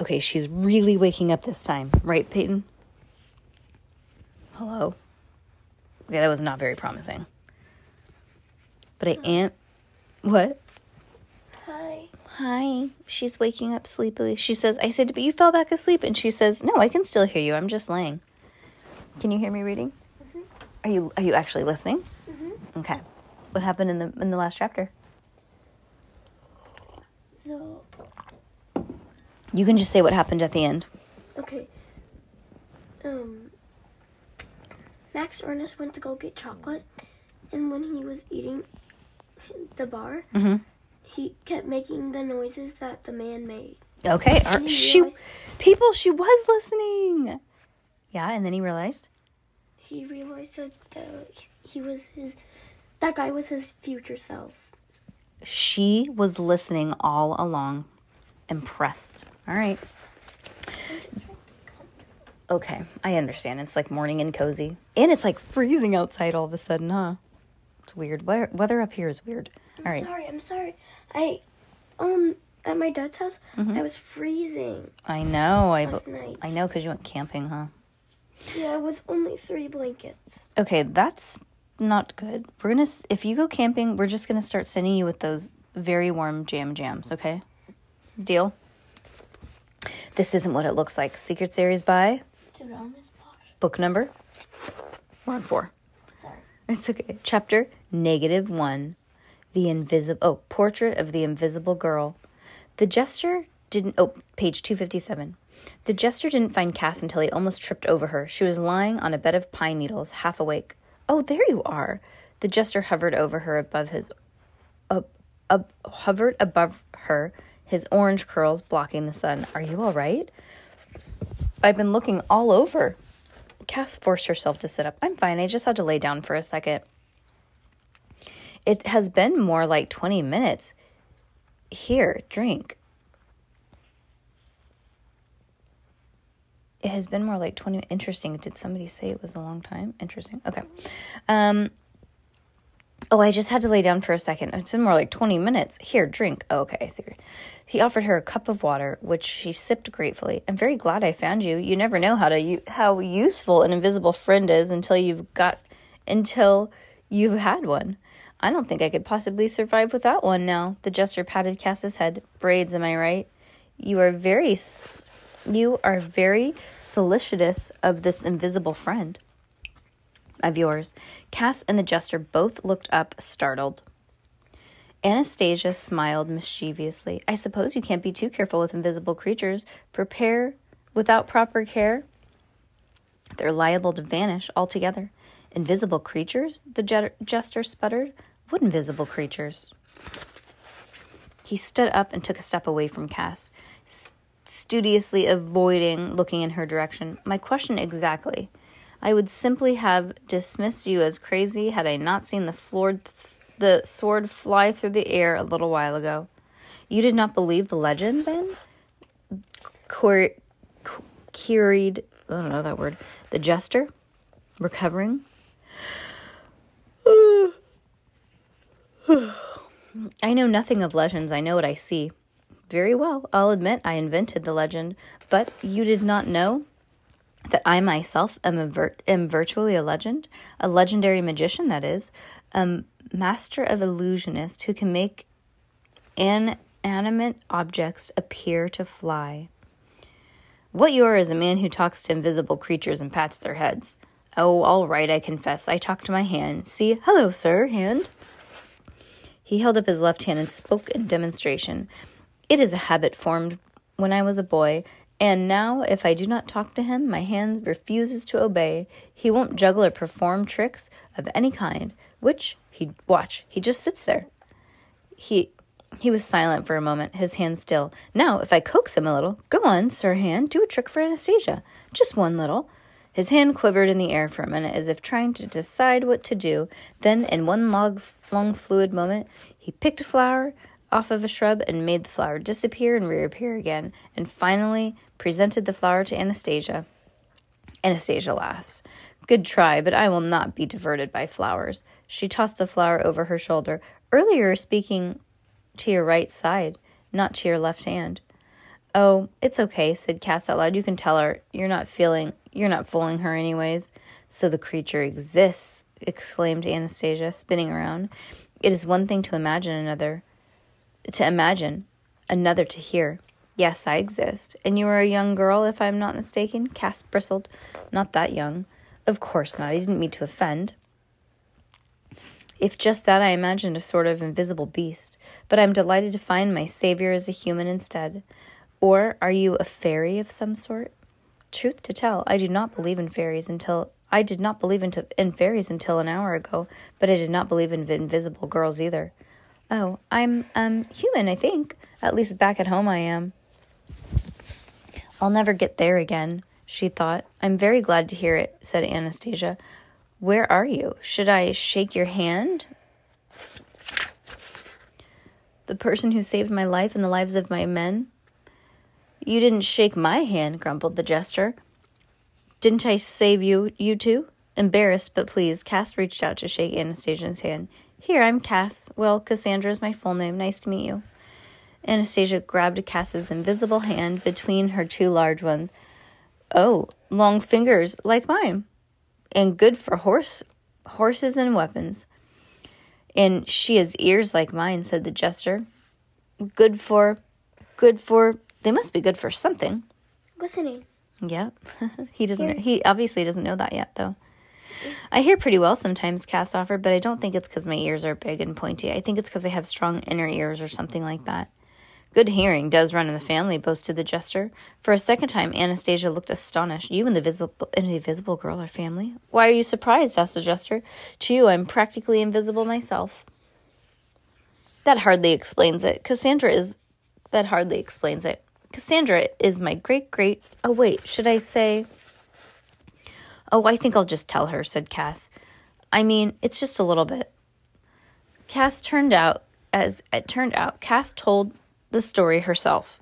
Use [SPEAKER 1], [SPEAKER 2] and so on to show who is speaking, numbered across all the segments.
[SPEAKER 1] Okay, she's really waking up this time, right, Peyton? Hello. Okay, that was not very promising. But I am. What?
[SPEAKER 2] Hi.
[SPEAKER 1] Hi. She's waking up sleepily. She says, I said, but you fell back asleep. And she says, No, I can still hear you. I'm just laying. Can you hear me reading? Mm-hmm. Are you are you actually listening? Mm-hmm. Okay. What happened in the in the last chapter?
[SPEAKER 2] So,
[SPEAKER 1] You can just say what happened at the end.
[SPEAKER 2] okay. Um, Max Ernest went to go get chocolate, and when he was eating the bar,
[SPEAKER 1] Mhm.
[SPEAKER 2] he kept making the noises that the man made.
[SPEAKER 1] Okay.
[SPEAKER 2] And
[SPEAKER 1] she
[SPEAKER 2] realized-
[SPEAKER 1] people she was listening. Yeah, and then he realized.
[SPEAKER 2] He realized that the, he was his, that guy was his future self.
[SPEAKER 1] She was listening all along. Impressed. All right. Okay, I understand. It's like morning and cozy. And it's like freezing outside all of a sudden, huh? It's weird. Weather, weather up here is weird.
[SPEAKER 2] I'm
[SPEAKER 1] All right.
[SPEAKER 2] sorry. I'm sorry. I, um, at my dad's house, I was freezing
[SPEAKER 1] I know. I,
[SPEAKER 2] night.
[SPEAKER 1] I know because you went camping, huh?
[SPEAKER 2] Yeah, with only three blankets.
[SPEAKER 1] Okay, that's not good. We're gonna if you go camping, we're just gonna start sending you with those very warm jam jams. Okay, deal. This isn't what it looks like. Secret series by book number. We're on four.
[SPEAKER 2] Sorry.
[SPEAKER 1] It's okay. Chapter negative one. The invisible. Oh, portrait of the invisible girl. The jester didn't. Oh, page 257. The jester didn't find Cass until he almost tripped over her. She was lying on a bed of pine needles, half awake. Oh, there you are. The jester hovered over her above his. Up, up, hovered above her, his orange curls blocking the sun. Are you all right? I've been looking all over. Cass forced herself to sit up. I'm fine. I just had to lay down for a second. It has been more like 20 minutes. Here, drink. It has been more like 20 interesting. Did somebody say it was a long time? Interesting. Okay. Um Oh, I just had to lay down for a second. It's been more like 20 minutes. Here, drink. Oh, okay, I see. He offered her a cup of water, which she sipped gratefully. I'm very glad I found you. You never know how to how useful an invisible friend is until you've got until you've had one. I don't think I could possibly survive without one now. The jester patted Cass's head. Braids, am I right? You are very you are very solicitous of this invisible friend of yours. Cass and the jester both looked up, startled. Anastasia smiled mischievously. I suppose you can't be too careful with invisible creatures. Prepare without proper care. They're liable to vanish altogether. Invisible creatures? The jester sputtered. What invisible creatures? He stood up and took a step away from Cass, studiously avoiding looking in her direction. My question exactly. I would simply have dismissed you as crazy had I not seen the floored the sword fly through the air a little while ago. You did not believe the legend, then? Qu- queried, I don't know that word. The jester, recovering. I know nothing of legends. I know what I see. Very well. I'll admit I invented the legend, but you did not know that I myself am, a vir- am virtually a legend, a legendary magician, that is, a master of illusionist who can make inanimate objects appear to fly. What you are is a man who talks to invisible creatures and pats their heads. Oh, all right, I confess. I talk to my hand. See, hello, sir, hand. He held up his left hand and spoke in demonstration. It is a habit formed when I was a boy, and now if I do not talk to him, my hand refuses to obey. He won't juggle or perform tricks of any kind, which he watch, he just sits there. He He was silent for a moment, his hand still. Now, if I coax him a little, go on, Sir Hand, do a trick for Anastasia. Just one little. His hand quivered in the air for a minute as if trying to decide what to do. Then, in one long, long fluid moment, he picked a flower off of a shrub and made the flower disappear and reappear again, and finally presented the flower to Anastasia. Anastasia laughs. Good try, but I will not be diverted by flowers. She tossed the flower over her shoulder. Earlier, speaking to your right side, not to your left hand. Oh, it's okay, said Cass out loud. You can tell her you're not feeling you're not fooling her anyways. So the creature exists, exclaimed Anastasia, spinning around. It is one thing to imagine another to imagine, another to hear. Yes, I exist. And you are a young girl, if I am not mistaken? Cass bristled. Not that young. Of course not. I didn't mean to offend. If just that, I imagined a sort of invisible beast. But I'm delighted to find my savior is a human instead. Or are you a fairy of some sort? Truth to tell, I do not believe in fairies until I did not believe in, in fairies until an hour ago, but I did not believe in invisible girls either. Oh, I'm um human, I think. At least back at home I am. I'll never get there again, she thought. I'm very glad to hear it, said Anastasia. Where are you? Should I shake your hand? The person who saved my life and the lives of my men? You didn't shake my hand, grumbled the jester. Didn't I save you, you two? Embarrassed but pleased, Cass reached out to shake Anastasia's hand. Here, I'm Cass. Well, Cassandra is my full name. Nice to meet you. Anastasia grabbed Cass's invisible hand between her two large ones. Oh, long fingers like mine. And good for horse horses and weapons. And she has ears like mine, said the jester. Good for good for they must be good for something.
[SPEAKER 2] Listening.
[SPEAKER 1] Yep. he doesn't he obviously doesn't know that yet though. I hear pretty well sometimes, Cass offered, but I don't think it's because my ears are big and pointy. I think it's because I have strong inner ears or something like that. Good hearing does run in the family, boasted the jester. For a second time, Anastasia looked astonished. You and the visible and the invisible girl are family? Why are you surprised? asked the jester. To you, I'm practically invisible myself. That hardly explains it. Cassandra is. That hardly explains it. Cassandra is my great great. Oh, wait, should I say. Oh, I think I'll just tell her, said Cass. I mean, it's just a little bit. Cass turned out, as it turned out, Cass told the story herself,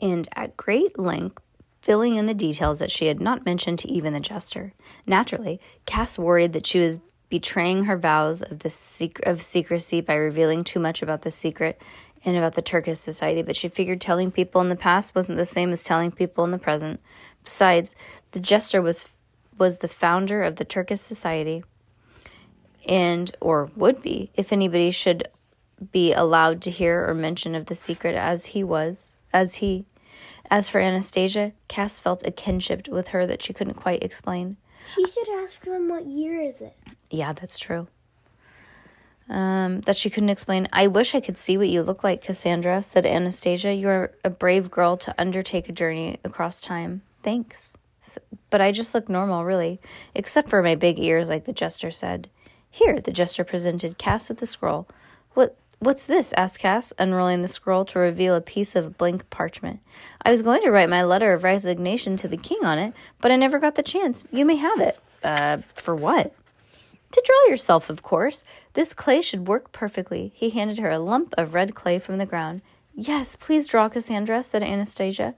[SPEAKER 1] and at great length, filling in the details that she had not mentioned to even the jester. Naturally, Cass worried that she was betraying her vows of the sec- of secrecy by revealing too much about the secret and about the Terces society, but she figured telling people in the past wasn't the same as telling people in the present. Besides, the jester was was the founder of the Terces society and or would be if anybody should be allowed to hear or mention of the secret as he was as he as for Anastasia, Cass felt a kinship with her that she couldn't quite explain.
[SPEAKER 2] She should ask them what year is it.
[SPEAKER 1] Yeah, that's true. Um, that she couldn't explain. I wish I could see what you look like, Cassandra, said Anastasia. You're a brave girl to undertake a journey across time. Thanks. But I just look normal, really, except for my big ears, like the jester said. Here, the jester presented Cass with the scroll. What What's this? asked Cass, unrolling the scroll to reveal a piece of blank parchment. I was going to write my letter of resignation to the king on it, but I never got the chance. You may have it. Uh, for what? To draw yourself, of course. This clay should work perfectly. He handed her a lump of red clay from the ground. Yes, please draw, Cassandra, said Anastasia.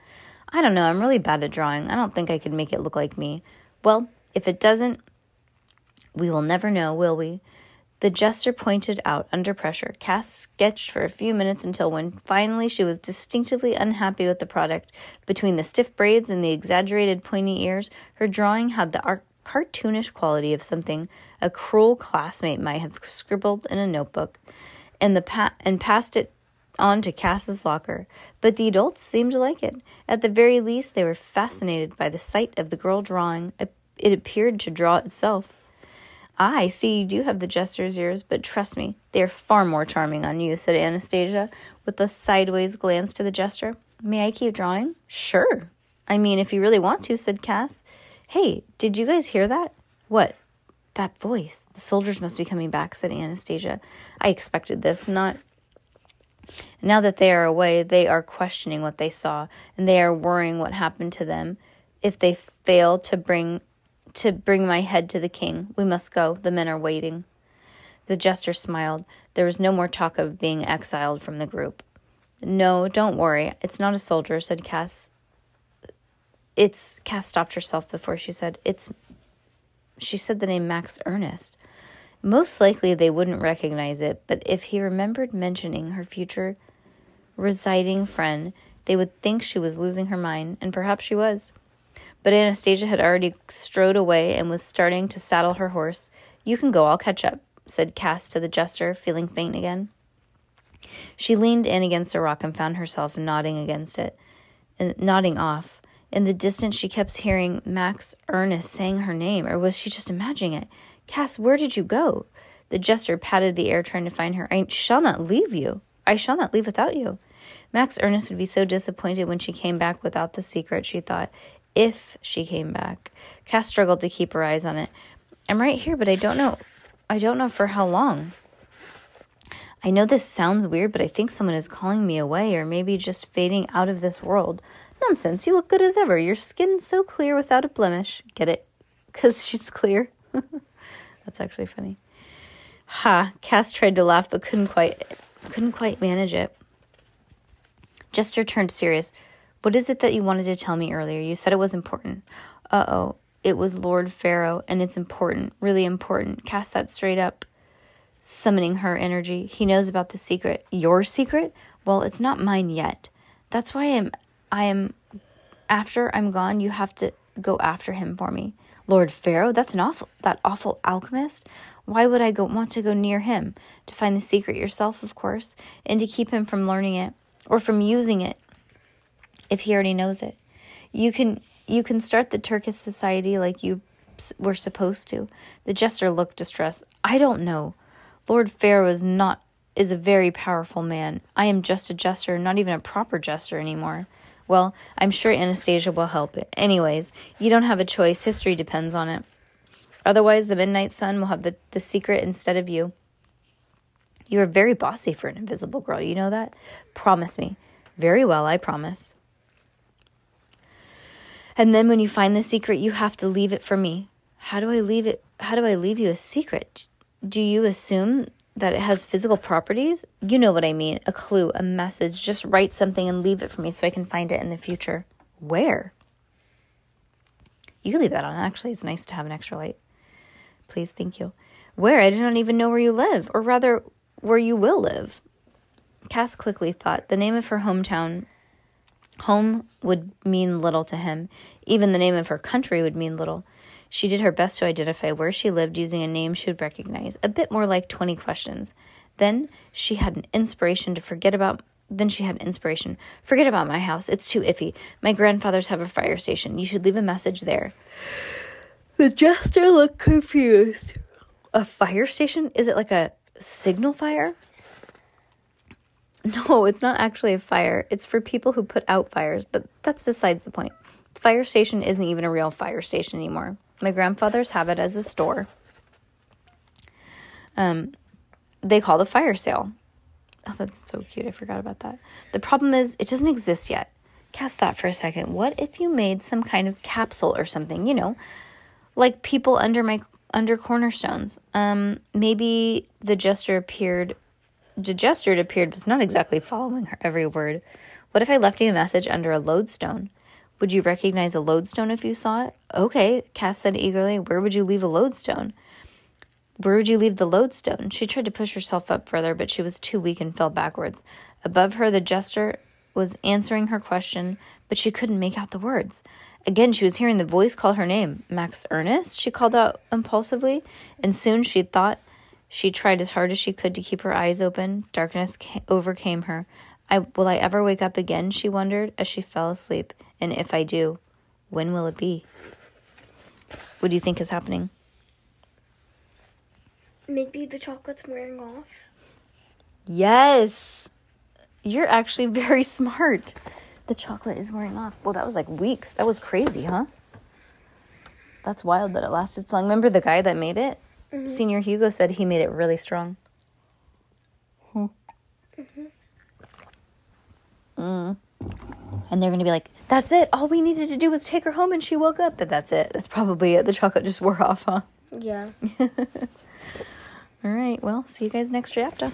[SPEAKER 1] I don't know, I'm really bad at drawing. I don't think I could make it look like me. Well, if it doesn't, we will never know, will we? The jester pointed out under pressure. Cass sketched for a few minutes until when finally she was distinctively unhappy with the product. Between the stiff braids and the exaggerated pointy ears, her drawing had the ar- cartoonish quality of something a cruel classmate might have scribbled in a notebook, and the pa- and passed it on to Cass's locker. But the adults seemed to like it. At the very least, they were fascinated by the sight of the girl drawing. It appeared to draw itself. I see you do have the jester's ears, but trust me, they are far more charming on you, said Anastasia, with a sideways glance to the jester. May I keep drawing? Sure. I mean, if you really want to, said Cass. Hey, did you guys hear that? What? That voice. The soldiers must be coming back, said Anastasia. I expected this, not Now that they are away, they are questioning what they saw, and they are worrying what happened to them. If they fail to bring to bring my head to the king, we must go. The men are waiting. The jester smiled. There was no more talk of being exiled from the group. No, don't worry. It's not a soldier, said Cass. It's Cass stopped herself before she said, It's she said the name Max Ernest. Most likely they wouldn't recognize it, but if he remembered mentioning her future residing friend, they would think she was losing her mind, and perhaps she was. But Anastasia had already strode away and was starting to saddle her horse. You can go, I'll catch up, said Cass to the jester, feeling faint again. She leaned in against a rock and found herself nodding against it, and nodding off. In the distance, she kept hearing Max Ernest saying her name, or was she just imagining it? Cass, where did you go? The jester patted the air, trying to find her. I shall not leave you. I shall not leave without you. Max Ernest would be so disappointed when she came back without the secret, she thought. If she came back. Cass struggled to keep her eyes on it. I'm right here, but I don't know. I don't know for how long. I know this sounds weird, but I think someone is calling me away or maybe just fading out of this world. Nonsense, you look good as ever. Your skin's so clear without a blemish. Get it? Because she's clear. That's actually funny. Ha, Cass tried to laugh but couldn't quite couldn't quite manage it. Jester turned serious. What is it that you wanted to tell me earlier? You said it was important. Uh oh. It was Lord Pharaoh, and it's important, really important. Cast that straight up, summoning her energy. He knows about the secret. Your secret? Well, it's not mine yet. That's why I'm I am after I'm gone, you have to go after him for me. Lord Pharaoh, that's an awful that awful alchemist. Why would I go want to go near him? To find the secret yourself, of course, and to keep him from learning it or from using it if he already knows it. You can you can start the Terces society like you were supposed to. The jester looked distressed. I don't know. Lord Pharaoh is not is a very powerful man. I am just a jester, not even a proper jester anymore. Well, I'm sure Anastasia will help. Anyways, you don't have a choice. History depends on it. Otherwise, the Midnight Sun will have the, the secret instead of you. You are very bossy for an invisible girl. You know that? Promise me. Very well, I promise. And then when you find the secret, you have to leave it for me. How do I leave it? How do I leave you a secret? Do you assume that it has physical properties? You know what I mean. A clue, a message. Just write something and leave it for me so I can find it in the future. Where? You can leave that on. Actually, it's nice to have an extra light. Please, thank you. Where? I don't even know where you live, or rather, where you will live. Cass quickly thought the name of her hometown home would mean little to him. Even the name of her country would mean little. She did her best to identify where she lived using a name she would recognize, a bit more like 20 questions. Then she had an inspiration to forget about then she had inspiration. Forget about my house. It's too iffy. My grandfathers have a fire station. You should leave a message there. The jester looked confused. A fire station? Is it like a signal fire? No, it's not actually a fire. It's for people who put out fires, but that's besides the point. The fire station isn't even a real fire station anymore. My grandfathers have it as a store. Um, they call the fire sale. Oh, that's so cute. I forgot about that. The problem is, it doesn't exist yet. Cast that for a second. What if you made some kind of capsule or something? You know, like people under my under cornerstones. Um, maybe the jester appeared the gesture it appeared was not exactly following her every word. What if I left you a message under a lodestone? Would you recognize a lodestone if you saw it? Okay, Cass said eagerly. Where would you leave a lodestone? Where would you leave the lodestone? She tried to push herself up further, but she was too weak and fell backwards. Above her, the jester was answering her question, but she couldn't make out the words. Again, she was hearing the voice call her name. Max Ernest? She called out impulsively, and soon she thought she tried as hard as she could to keep her eyes open. Darkness overcame her. I, will I ever wake up again? She wondered as she fell asleep. And if I do, when will it be? What do you think is happening?
[SPEAKER 2] Maybe the chocolate's wearing off.
[SPEAKER 1] Yes. You're actually very smart. The chocolate is wearing off. Well, that was like weeks. That was crazy, huh? That's wild that it lasted so long. Remember the guy that made it? Mm-hmm. Señor Hugo said he made it really strong. Mm. And they're going to be like, that's it. All we needed to do was take her home and she woke up. But that's it. That's probably it. The chocolate just wore off, huh?
[SPEAKER 2] Yeah.
[SPEAKER 1] All right. Well, see you guys next chapter.